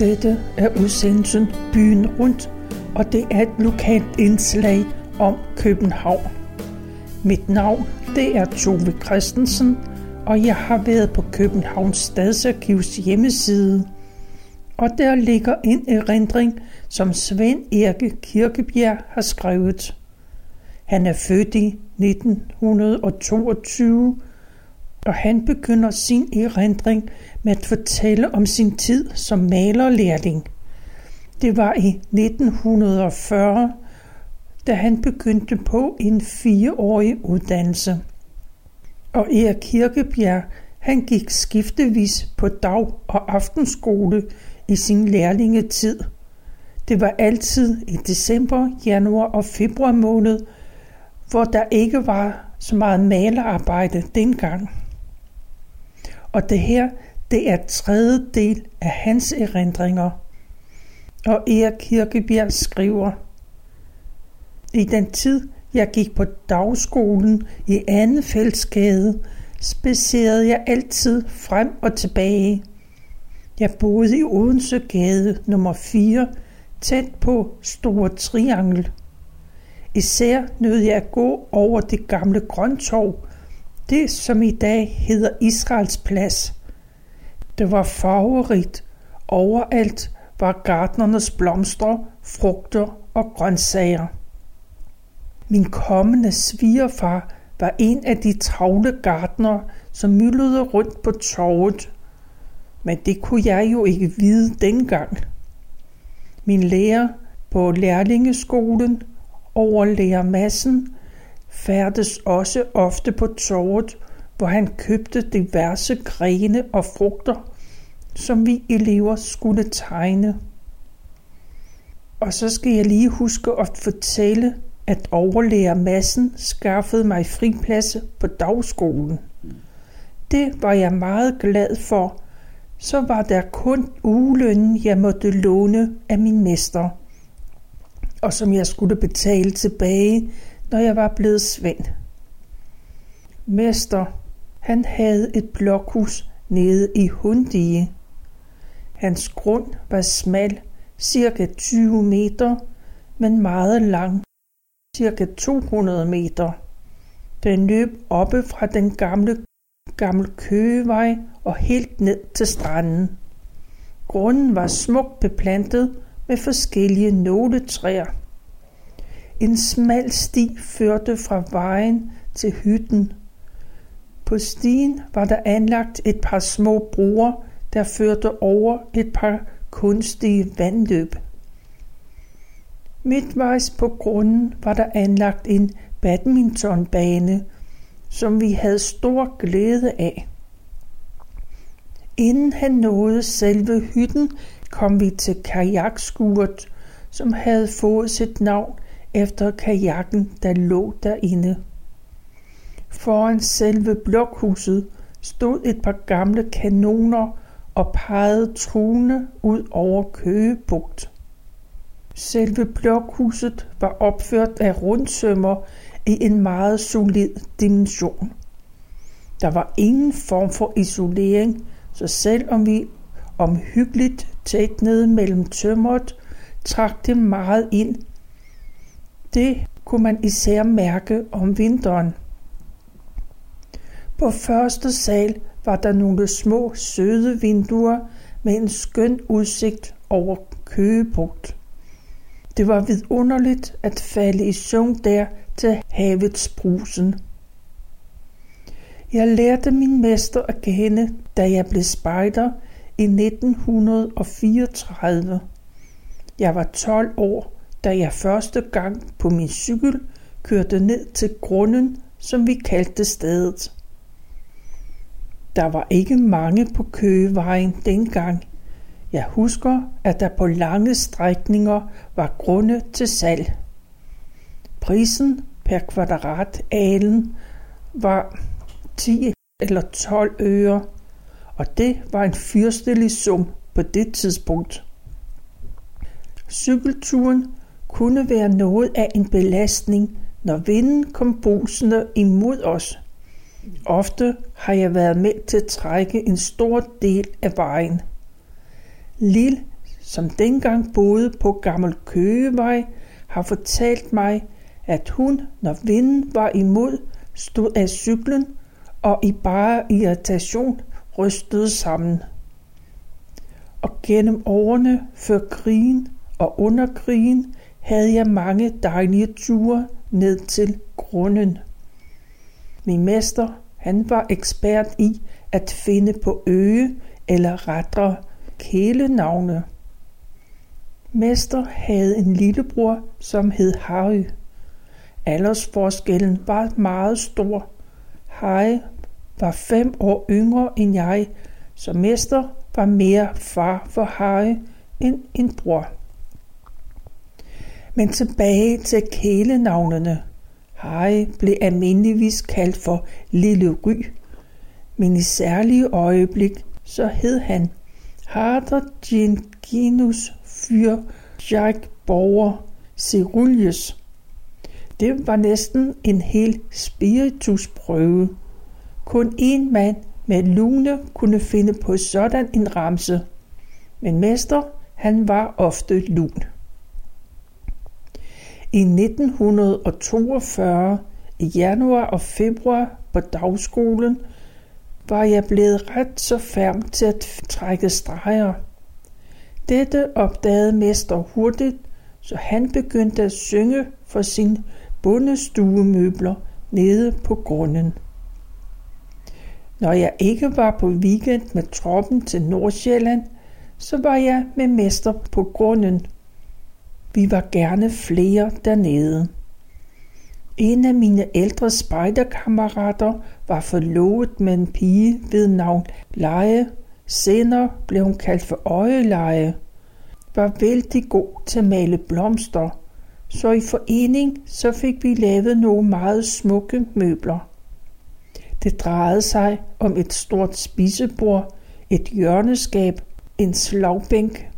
Dette er udsendelsen Byen Rundt, og det er et lokalt indslag om København. Mit navn det er Tove Christensen, og jeg har været på Københavns Stadsarkivs hjemmeside. Og der ligger en erindring, som Svend Erke Kirkebjerg har skrevet. Han er født i 1922, og han begynder sin erindring med at fortælle om sin tid som malerlærling. Det var i 1940, da han begyndte på en fireårig uddannelse. Og Erik Kirkebjerg, han gik skiftevis på dag- og aftenskole i sin lærlingetid. Det var altid i december, januar og februar måned, hvor der ikke var så meget malerarbejde dengang. Og det her, det er tredje del af hans erindringer. Og Erik Kirkebjerg skriver, I den tid, jeg gik på dagskolen i anden fællesgade, spacerede jeg altid frem og tilbage. Jeg boede i Odense Gade nummer 4, tæt på Store Triangel. Især nød jeg at gå over det gamle grøntorv, det som i dag hedder Israels plads. Det var farverigt. Overalt var gardnernes blomster, frugter og grøntsager. Min kommende svigerfar var en af de travle gardner, som myldrede rundt på torvet. Men det kunne jeg jo ikke vide dengang. Min lærer på lærlingeskolen overlærer Massen færdes også ofte på torvet, hvor han købte diverse grene og frugter, som vi elever skulle tegne. Og så skal jeg lige huske at fortælle, at overlærer massen skaffede mig friplads på dagskolen. Det var jeg meget glad for. Så var der kun ugelønnen, jeg måtte låne af min mester, og som jeg skulle betale tilbage, når jeg var blevet svend. Mester, han havde et blokhus nede i Hundige. Hans grund var smal, cirka 20 meter, men meget lang, cirka 200 meter. Den løb oppe fra den gamle, gamle køgevej og helt ned til stranden. Grunden var smukt beplantet med forskellige nåletræer. En smal sti førte fra vejen til hytten. På stien var der anlagt et par små broer, der førte over et par kunstige vandløb. Midtvejs på grunden var der anlagt en badmintonbane, som vi havde stor glæde af. Inden han nåede selve hytten, kom vi til kajakskuret, som havde fået sit navn efter kajakken, der lå derinde. Foran selve blokhuset stod et par gamle kanoner og pegede truende ud over Køgebugt. Selve blokhuset var opført af rundsømmer i en meget solid dimension. Der var ingen form for isolering, så selvom vi omhyggeligt tætnede mellem tømmeret, trak det meget ind det kunne man især mærke om vinteren. På første sal var der nogle små søde vinduer med en skøn udsigt over Køgebugt. Det var vidunderligt at falde i søvn der til havets brusen. Jeg lærte min mester at kende, da jeg blev spejder i 1934. Jeg var 12 år da jeg første gang på min cykel kørte ned til grunden, som vi kaldte stedet. Der var ikke mange på Køgevejen dengang. Jeg husker, at der på lange strækninger var grunde til salg. Prisen per kvadrat alen var 10 eller 12 øre, og det var en fyrstelig sum på det tidspunkt. Cykelturen kunne være noget af en belastning, når vinden kom brusende imod os. Ofte har jeg været med til at trække en stor del af vejen. Lille som dengang boede på Gammel Køgevej, har fortalt mig, at hun, når vinden var imod, stod af cyklen og i bare irritation rystede sammen. Og gennem årene før krigen og under krigen havde jeg mange dejlige ture ned til grunden. Min mester, han var ekspert i at finde på øge eller rettere kælenavne. Mester havde en lillebror, som hed Harry. Aldersforskellen var meget stor. Harry var fem år yngre end jeg, så mester var mere far for Harry end en bror. Men tilbage til kælenavnene. Harry blev almindeligvis kaldt for Lille Ry, men i særlige øjeblik så hed han Harder Genginus fyr Jack Borger Ceruleus. Det var næsten en hel spiritusprøve. Kun en mand med lune kunne finde på sådan en ramse. Men mester, han var ofte lun. I 1942, i januar og februar på dagskolen, var jeg blevet ret så færm til at trække streger. Dette opdagede mester hurtigt, så han begyndte at synge for sine bundestuemøbler nede på grunden. Når jeg ikke var på weekend med troppen til Nordsjælland, så var jeg med mester på grunden. Vi var gerne flere dernede. En af mine ældre spejderkammerater var forlovet med en pige ved navn Leje. Senere blev hun kaldt for Øjeleje. Var vældig god til at male blomster, så i forening så fik vi lavet nogle meget smukke møbler. Det drejede sig om et stort spisebord, et hjørneskab, en slagbænk,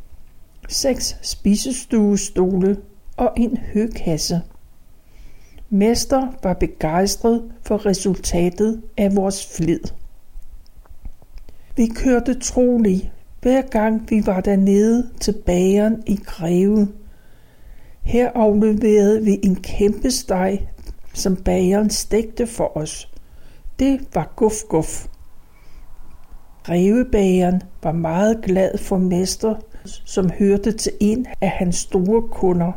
seks spisestuestole og en høkasse. Mester var begejstret for resultatet af vores flid. Vi kørte troligt, hver gang vi var dernede til bageren i Greve. Her afleverede vi en kæmpe steg, som bageren stegte for os. Det var guf guf. Grevebageren var meget glad for mester, som hørte til en af hans store kunder.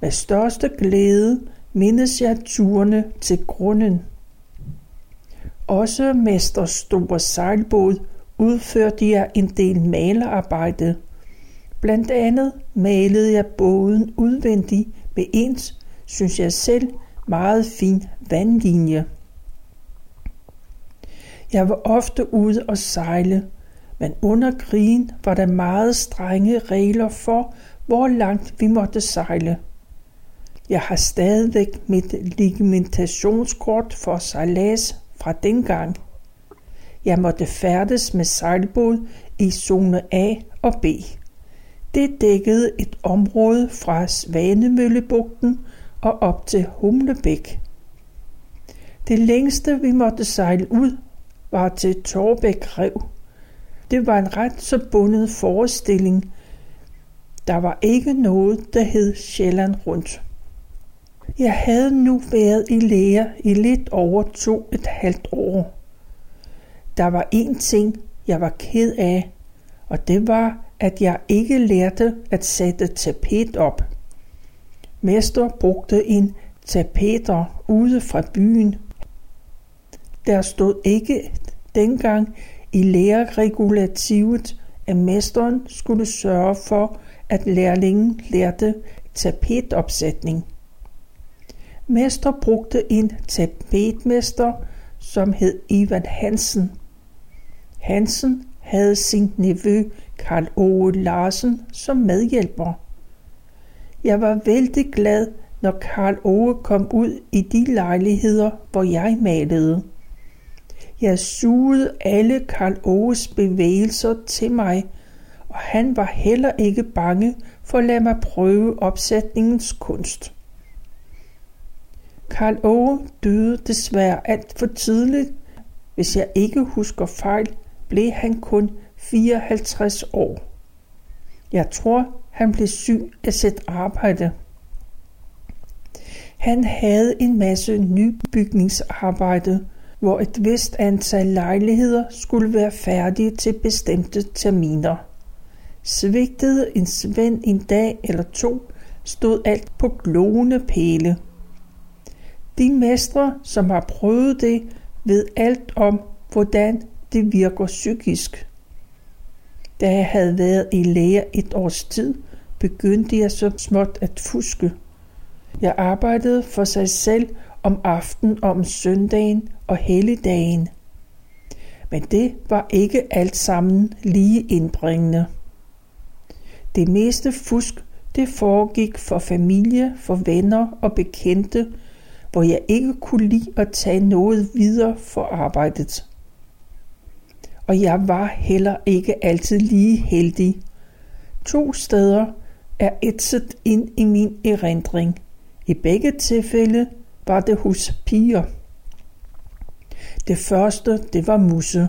Med største glæde mindes jeg turene til grunden. Også mester store sejlbåd udførte jeg en del malerarbejde. Blandt andet malede jeg båden udvendig med ens, synes jeg selv, meget fin vandlinje. Jeg var ofte ude og sejle, men under krigen var der meget strenge regler for, hvor langt vi måtte sejle. Jeg har stadigvæk mit legimentationskort for sejlads fra dengang. Jeg måtte færdes med sejlbåd i zone A og B. Det dækkede et område fra Svanemøllebugten og op til Humlebæk. Det længste vi måtte sejle ud var til Torbæk Rev. Det var en ret så bundet forestilling. Der var ikke noget, der hed Sjælland rundt. Jeg havde nu været i lære i lidt over to et halvt år. Der var en ting, jeg var ked af, og det var, at jeg ikke lærte at sætte tapet op. Mester brugte en tapeter ude fra byen. Der stod ikke dengang i lærerregulativet, at mesteren skulle sørge for, at lærlingen lærte tapetopsætning. Mester brugte en tapetmester, som hed Ivan Hansen. Hansen havde sin nevø Karl Ove Larsen som medhjælper. Jeg var vældig glad, når Karl Ove kom ud i de lejligheder, hvor jeg malede. Jeg sugede alle Karl Oves bevægelser til mig, og han var heller ikke bange for at lade mig prøve opsætningens kunst. Karl Ove døde desværre alt for tidligt. Hvis jeg ikke husker fejl, blev han kun 54 år. Jeg tror, han blev syg af sit arbejde. Han havde en masse nybygningsarbejde, hvor et vist antal lejligheder skulle være færdige til bestemte terminer. Svigtede en svend en dag eller to, stod alt på glående pæle. De mestre, som har prøvet det, ved alt om, hvordan det virker psykisk. Da jeg havde været i lære et års tid, begyndte jeg så småt at fuske. Jeg arbejdede for sig selv om aftenen og om søndagen og helligdagen. Men det var ikke alt sammen lige indbringende. Det meste fusk, det foregik for familie, for venner og bekendte, hvor jeg ikke kunne lide at tage noget videre for arbejdet. Og jeg var heller ikke altid lige heldig. To steder er etset ind i min erindring. I begge tilfælde var det hos piger. Det første, det var Musse,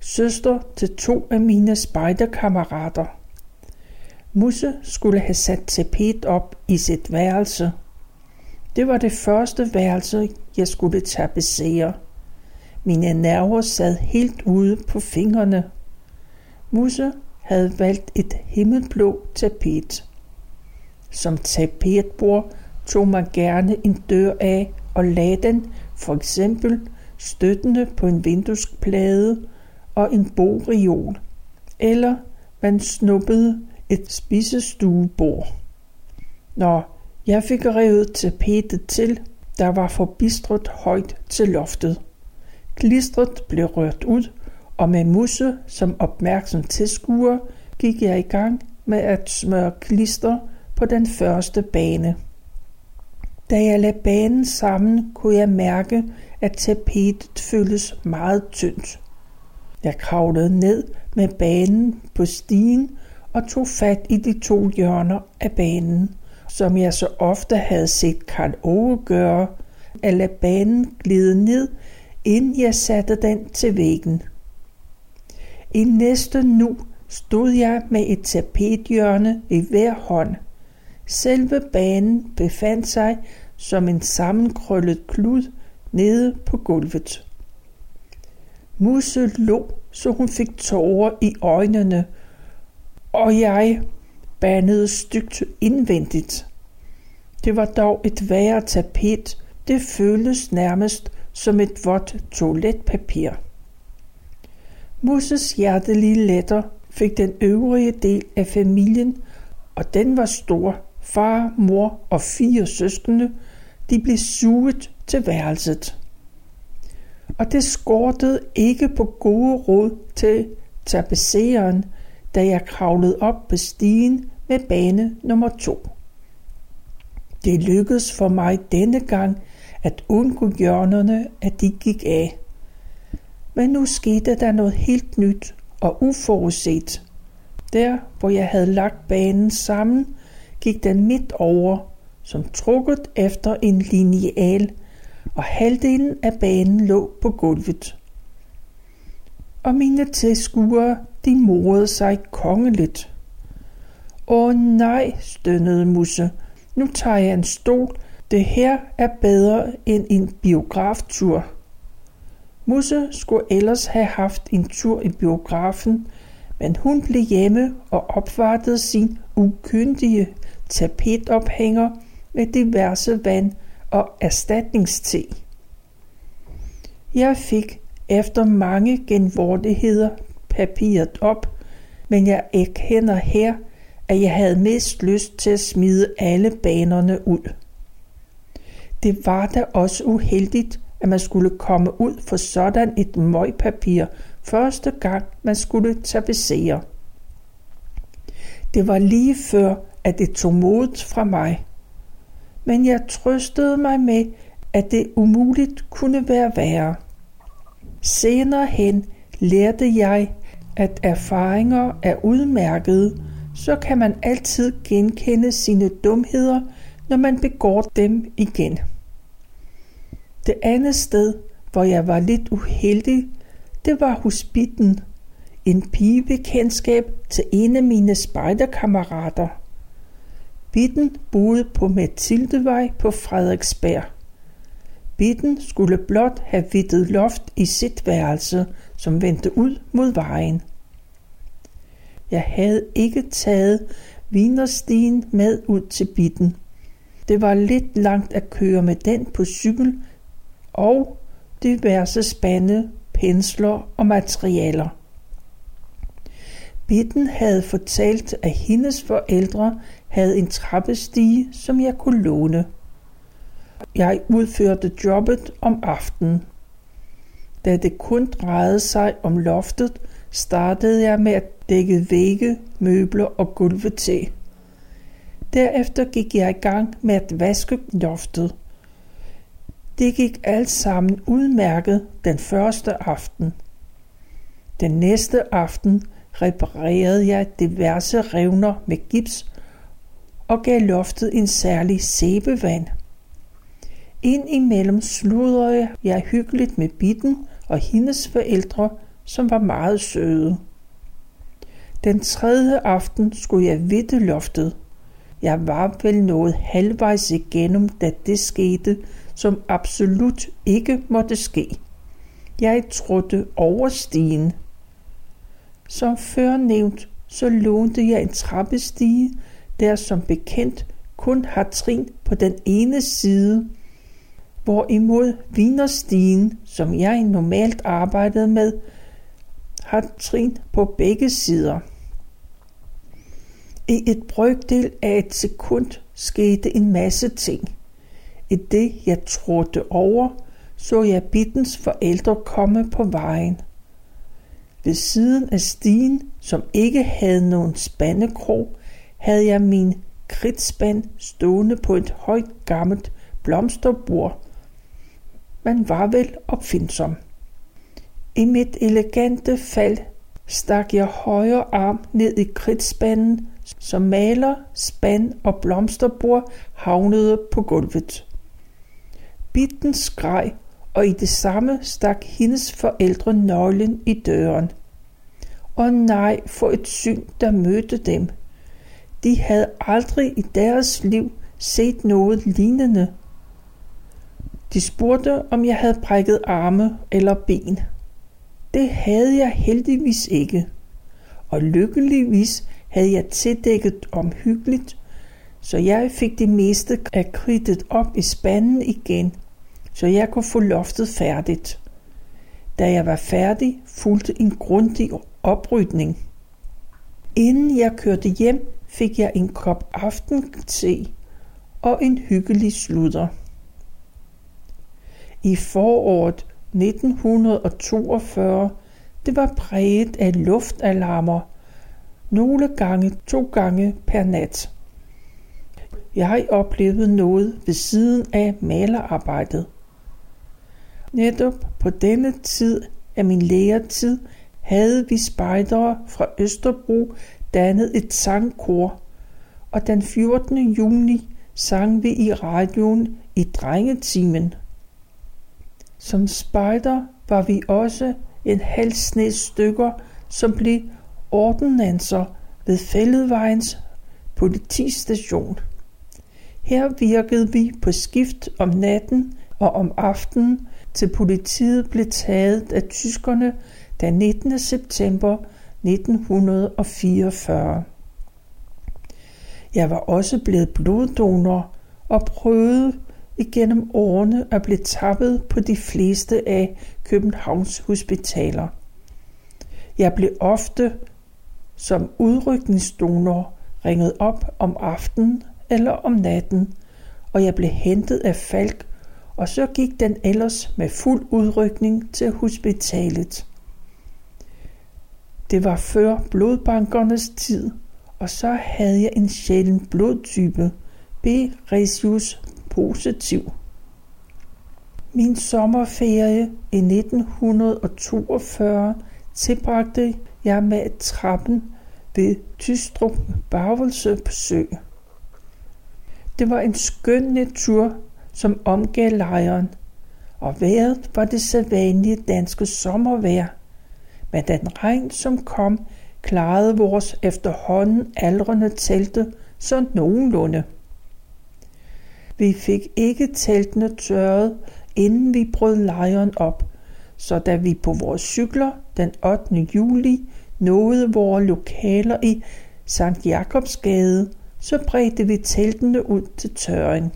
søster til to af mine spejderkammerater. Musse skulle have sat tapet op i sit værelse. Det var det første værelse, jeg skulle tapetsere. Mine nerver sad helt ude på fingrene. Musse havde valgt et himmelblå tapet. Som tapetbord tog man gerne en dør af og lagde den for eksempel støttende på en vinduesplade og en bogreol, eller man snuppede et spisestuebord. Når jeg fik revet tapetet til, der var forbistret højt til loftet. Klistret blev rørt ud, og med musse som opmærksom tilskuer gik jeg i gang med at smøre klister på den første bane. Da jeg lagde banen sammen, kunne jeg mærke, at tapetet føltes meget tyndt. Jeg kravlede ned med banen på stigen og tog fat i de to hjørner af banen, som jeg så ofte havde set Karl Ove gøre, at lade banen glide ned, inden jeg satte den til væggen. I næste nu stod jeg med et tapethjørne i hver hånd. Selve banen befandt sig som en sammenkrøllet klud nede på gulvet. Musse lå, så hun fik tårer i øjnene, og jeg bandede stygt indvendigt. Det var dog et værre tapet. Det føltes nærmest som et vådt toiletpapir. Musses hjertelige letter fik den øvrige del af familien, og den var stor. Far, mor og fire søskende, de blev suget til værelset. Og det skortede ikke på gode råd til tapeseren, da jeg kravlede op på stigen med bane nummer to. Det lykkedes for mig denne gang at undgå hjørnerne, at de gik af. Men nu skete der noget helt nyt og uforudset. Der, hvor jeg havde lagt banen sammen, gik den midt over, som trukket efter en lineal, og halvdelen af banen lå på gulvet. Og mine tilskuere, de morede sig kongeligt. Åh nej, stønnede Musse. Nu tager jeg en stol. Det her er bedre end en biograftur. Musse skulle ellers have haft en tur i biografen, men hun blev hjemme og opvartede sin ukyndige tapetophænger med diverse vand og erstatningste. Jeg fik efter mange genvordigheder papiret op, men jeg erkender her, at jeg havde mest lyst til at smide alle banerne ud. Det var da også uheldigt, at man skulle komme ud for sådan et møgpapir første gang, man skulle tapetsere. Det var lige før, at det tog modet fra mig. Men jeg trøstede mig med, at det umuligt kunne være værre. Senere hen lærte jeg, at erfaringer er udmærkede, så kan man altid genkende sine dumheder, når man begår dem igen. Det andet sted, hvor jeg var lidt uheldig, det var hos Bitten. en pigebekendskab til en af mine spejderkammerater. Bitten boede på Mathildevej på Frederiksberg. Bitten skulle blot have vittet loft i sit værelse, som vendte ud mod vejen. Jeg havde ikke taget vinerstien med ud til Bitten. Det var lidt langt at køre med den på cykel og diverse spande, pensler og materialer. Bitten havde fortalt, at hendes forældre havde en trappestige, som jeg kunne låne. Jeg udførte jobbet om aftenen. Da det kun drejede sig om loftet, startede jeg med at dække vægge, møbler og gulve til. Derefter gik jeg i gang med at vaske loftet. Det gik alt sammen udmærket den første aften. Den næste aften reparerede jeg diverse revner med gips og gav loftet en særlig sæbevand. Ind imellem sludrede jeg hyggeligt med bitten og hendes forældre, som var meget søde. Den tredje aften skulle jeg vidte loftet. Jeg var vel nået halvvejs igennem, da det skete, som absolut ikke måtte ske. Jeg trådte over stigen. Som før nævnt, så lånte jeg en trappestige, der som bekendt kun har trin på den ene side, hvorimod vinerstigen, som jeg normalt arbejdede med, har trin på begge sider. I et brøkdel af et sekund skete en masse ting. I det jeg trådte over, så jeg bittens forældre komme på vejen. Ved siden af stien, som ikke havde nogen spandekrog, havde jeg min kridtspand stående på et højt gammelt blomsterbord. Man var vel opfindsom. I mit elegante fald stak jeg højre arm ned i kridtspanden, så maler, spand og blomsterbord havnede på gulvet. Bitten skreg, og i det samme stak hendes forældre nøglen i døren. Og nej for et syn, der mødte dem. De havde aldrig i deres liv set noget lignende. De spurgte, om jeg havde brækket arme eller ben. Det havde jeg heldigvis ikke. Og lykkeligvis havde jeg tildækket omhyggeligt, så jeg fik det meste af kridtet op i spanden igen, så jeg kunne få loftet færdigt. Da jeg var færdig, fulgte en grundig oprydning. Inden jeg kørte hjem, fik jeg en kop aftente og en hyggelig sludder. I foråret 1942, det var præget af luftalarmer, nogle gange to gange per nat. Jeg oplevede noget ved siden af malerarbejdet. Netop på denne tid af min læretid havde vi spejdere fra Østerbro dannet et sangkor, og den 14. juni sang vi i radioen i drengetimen. Som spejder var vi også en halv sne stykker, som blev ordnanser ved Fælledvejens politistation. Her virkede vi på skift om natten og om aftenen, til politiet blev taget af tyskerne den 19. september 1944. Jeg var også blevet bloddonor og prøvede igennem årene at blive tappet på de fleste af Københavns hospitaler. Jeg blev ofte som udrykningsdonor ringet op om aftenen eller om natten, og jeg blev hentet af Falk, og så gik den ellers med fuld udrykning til hospitalet. Det var før blodbankernes tid, og så havde jeg en sjælden blodtype, B rhesus positiv. Min sommerferie i 1942 tilbragte jeg med trappen ved Tystrup Bavelse på Sø. Det var en skøn natur, som omgav lejren, og vejret var det sædvanlige danske sommervejr, men den regn, som kom, klarede vores efterhånden aldrende telte så nogenlunde. Vi fik ikke teltene tørret, inden vi brød lejren op, så da vi på vores cykler den 8. juli nåede vores lokaler i Sankt Jakobsgade, så bredte vi teltene ud til tørring.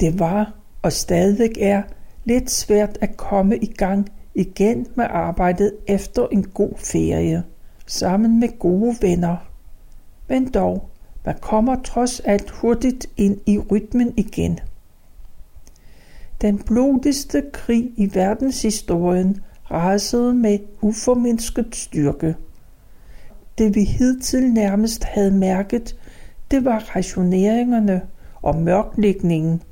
Det var og stadig er lidt svært at komme i gang igen med arbejdet efter en god ferie, sammen med gode venner. Men dog, man kommer trods alt hurtigt ind i rytmen igen. Den blodigste krig i verdenshistorien rasede med uformindsket styrke. Det vi hidtil nærmest havde mærket, det var rationeringerne og mørklægningen,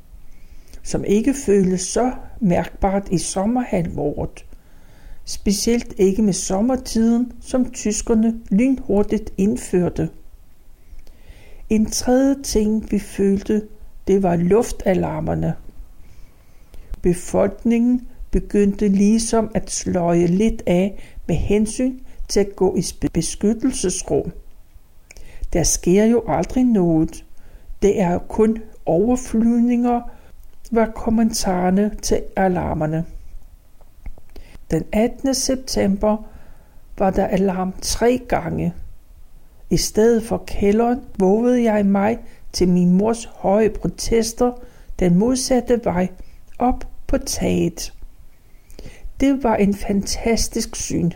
som ikke føles så mærkbart i sommerhalvåret. Specielt ikke med sommertiden, som tyskerne lynhurtigt indførte. En tredje ting, vi følte, det var luftalarmerne. Befolkningen begyndte ligesom at sløje lidt af med hensyn til at gå i beskyttelsesrum. Der sker jo aldrig noget. Det er kun overflyvninger, var kommentarerne til alarmerne. Den 18. september var der alarm tre gange. I stedet for kælderen vågede jeg mig til min mors høje protester den modsatte vej op på taget. Det var en fantastisk syn.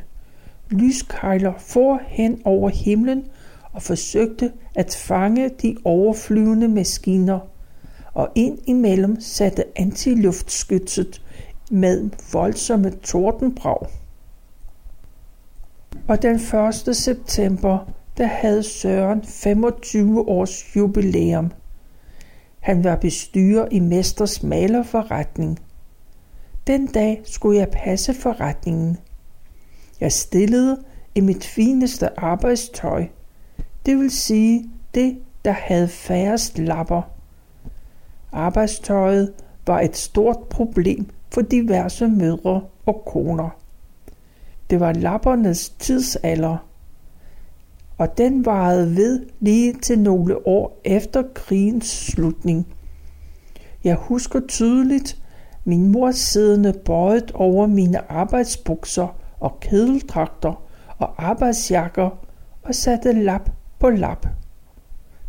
Lyskejler for hen over himlen og forsøgte at fange de overflyvende maskiner, og ind imellem satte antiluftskytset med voldsomme tordenbrag. Og den 1. september, der havde Søren 25 års jubilæum. Han var bestyrer i Mesters malerforretning. Den dag skulle jeg passe forretningen. Jeg stillede i mit fineste arbejdstøj, det vil sige det, der havde færrest lapper. Arbejdstøjet var et stort problem for diverse mødre og koner. Det var lappernes tidsalder, og den varede ved lige til nogle år efter krigens slutning. Jeg husker tydeligt min mor siddende bøjet over mine arbejdsbukser og kedeldragter og arbejdsjakker og satte lap på lap.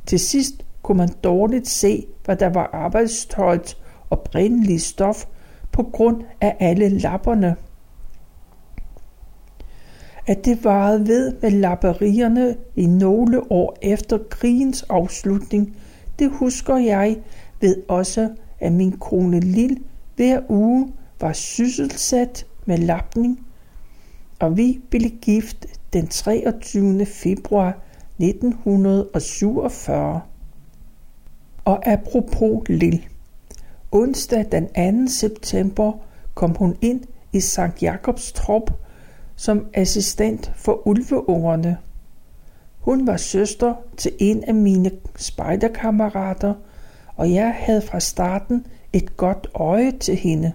Til sidst kunne man dårligt se, hvad der var arbejdstøjets oprindelige stof på grund af alle lapperne. At det varede ved med lapperierne i nogle år efter krigens afslutning, det husker jeg ved også, at min kone Lil hver uge var sysselsat med lapning, og vi blev gift den 23. februar 1947. Og apropos Lil. Onsdag den 2. september kom hun ind i Sankt Jakobs trop som assistent for ulveungerne. Hun var søster til en af mine spejderkammerater, og jeg havde fra starten et godt øje til hende.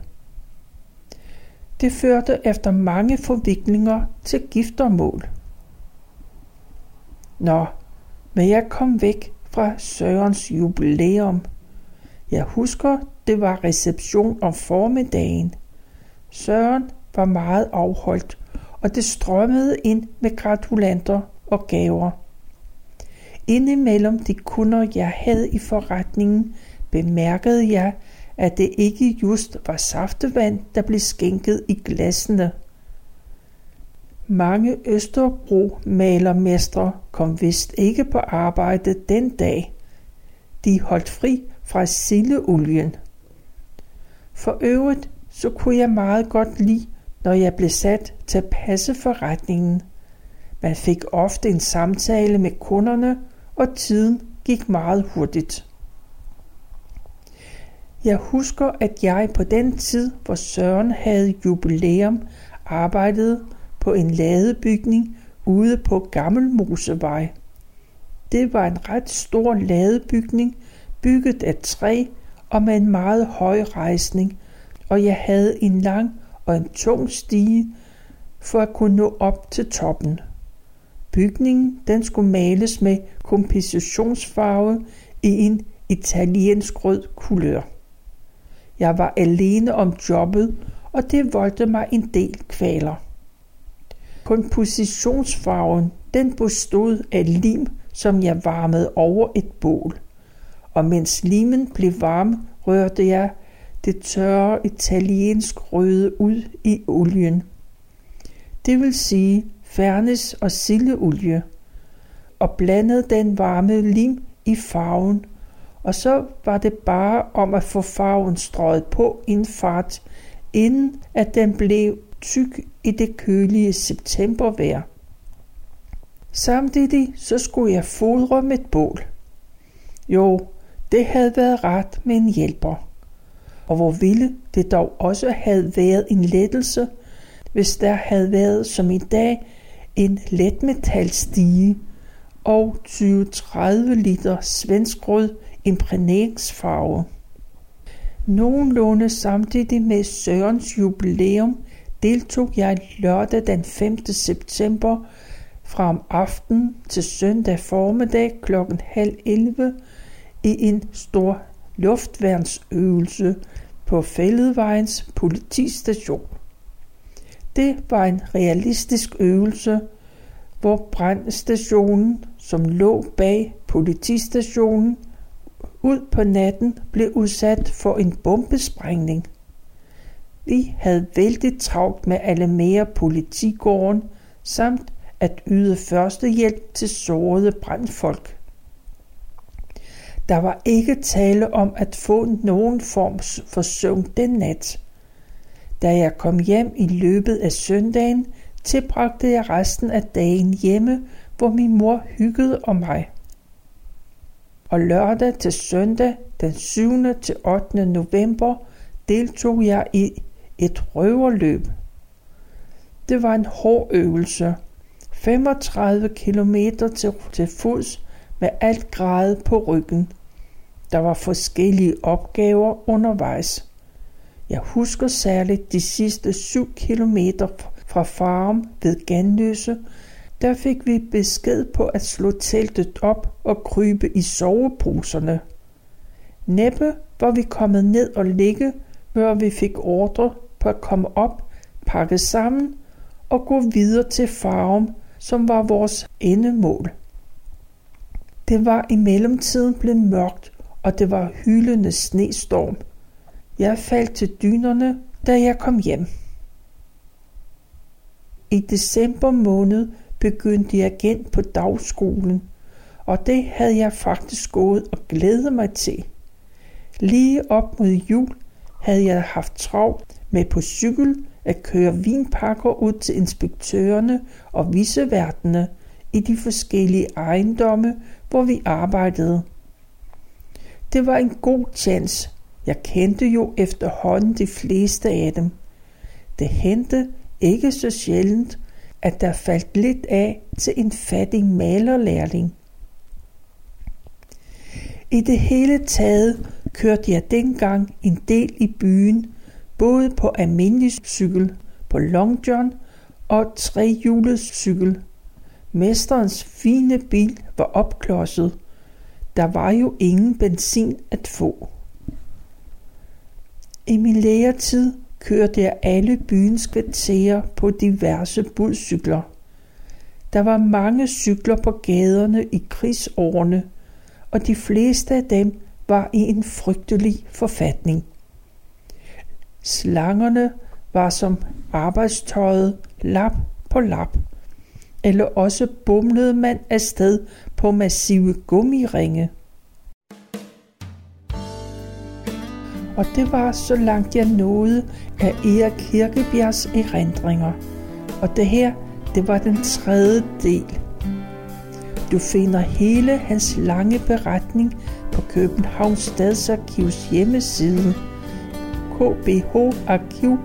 Det førte efter mange forviklinger til giftermål. Nå, men jeg kom væk fra Sørens jubilæum. Jeg husker, det var reception om formiddagen. Søren var meget afholdt, og det strømmede ind med gratulanter og gaver. Indimellem de kunder, jeg havde i forretningen, bemærkede jeg, at det ikke just var saftevand, der blev skænket i glassene. Mange Østerbro malermestre kom vist ikke på arbejde den dag. De holdt fri fra sildeolien. For øvrigt så kunne jeg meget godt lide, når jeg blev sat til at passe forretningen. Man fik ofte en samtale med kunderne, og tiden gik meget hurtigt. Jeg husker, at jeg på den tid, hvor Søren havde jubilæum, arbejdede på en ladebygning ude på Gammelmosevej. Det var en ret stor ladebygning, bygget af træ og med en meget høj rejsning, og jeg havde en lang og en tung stige, for at kunne nå op til toppen. Bygningen den skulle males med kompositionsfarve i en italiensk rød kulør. Jeg var alene om jobbet, og det voldte mig en del kvaler. Kompositionsfarven den bestod af lim, som jeg varmede over et bål. Og mens limen blev varm, rørte jeg det tørre italiensk røde ud i olien. Det vil sige fernes og sildeolie, og blandede den varme lim i farven, og så var det bare om at få farven strøget på en fart, inden at den blev tyk i det kølige septembervejr. Samtidig så skulle jeg fodre med et bål. Jo, det havde været ret med en hjælper. Og hvor ville det dog også have været en lettelse, hvis der havde været som i dag en letmetalstige og 20-30 liter svensk rød imprægneringsfarve. Nogenlunde samtidig med Sørens jubilæum deltog jeg lørdag den 5. september fra om aften til søndag formiddag kl. halv 11 i en stor luftværnsøvelse på Fælledvejens politistation. Det var en realistisk øvelse, hvor brandstationen, som lå bag politistationen, ud på natten blev udsat for en bombesprængning. Vi havde vældig travlt med alle mere politigården samt at yde førstehjælp til sårede brandfolk. Der var ikke tale om at få nogen form for søvn den nat. Da jeg kom hjem i løbet af søndagen, tilbragte jeg resten af dagen hjemme, hvor min mor hyggede om mig. Og lørdag til søndag den 7. til 8. november deltog jeg i et røverløb. Det var en hård øvelse. 35 km til, til fods med alt grad på ryggen. Der var forskellige opgaver undervejs. Jeg husker særligt de sidste 7 kilometer fra farm ved Ganløse. Der fik vi besked på at slå teltet op og krybe i soveposerne. Næppe var vi kommet ned og ligge, før vi fik ordre på at komme op, pakke sammen og gå videre til farm, som var vores endemål. Det var i mellemtiden blevet mørkt, og det var hylende snestorm. Jeg faldt til dynerne, da jeg kom hjem. I december måned begyndte jeg igen på dagskolen, og det havde jeg faktisk gået og glædet mig til. Lige op mod jul havde jeg haft travlt med på cykel at køre vinpakker ud til inspektørerne og viseværtene i de forskellige ejendomme, hvor vi arbejdede. Det var en god chance. Jeg kendte jo efterhånden de fleste af dem. Det hente ikke så sjældent, at der faldt lidt af til en fattig malerlærling. I det hele taget kørte jeg dengang en del i byen, både på almindelig cykel, på long john og trehjulet cykel. Mesterens fine bil var opklodset. Der var jo ingen benzin at få. I min læretid kørte jeg alle byens kvarterer på diverse budcykler. Der var mange cykler på gaderne i krigsårene, og de fleste af dem var i en frygtelig forfatning. Slangerne var som arbejdstøjet lap på lap, eller også bumlede man afsted på massive gummiringe. Og det var så langt jeg nåede af Erik Kirkebjergs erindringer. Og det her, det var den tredje del. Du finder hele hans lange beretning på Københavns Stadsarkivs hjemmeside kbharkiv.dk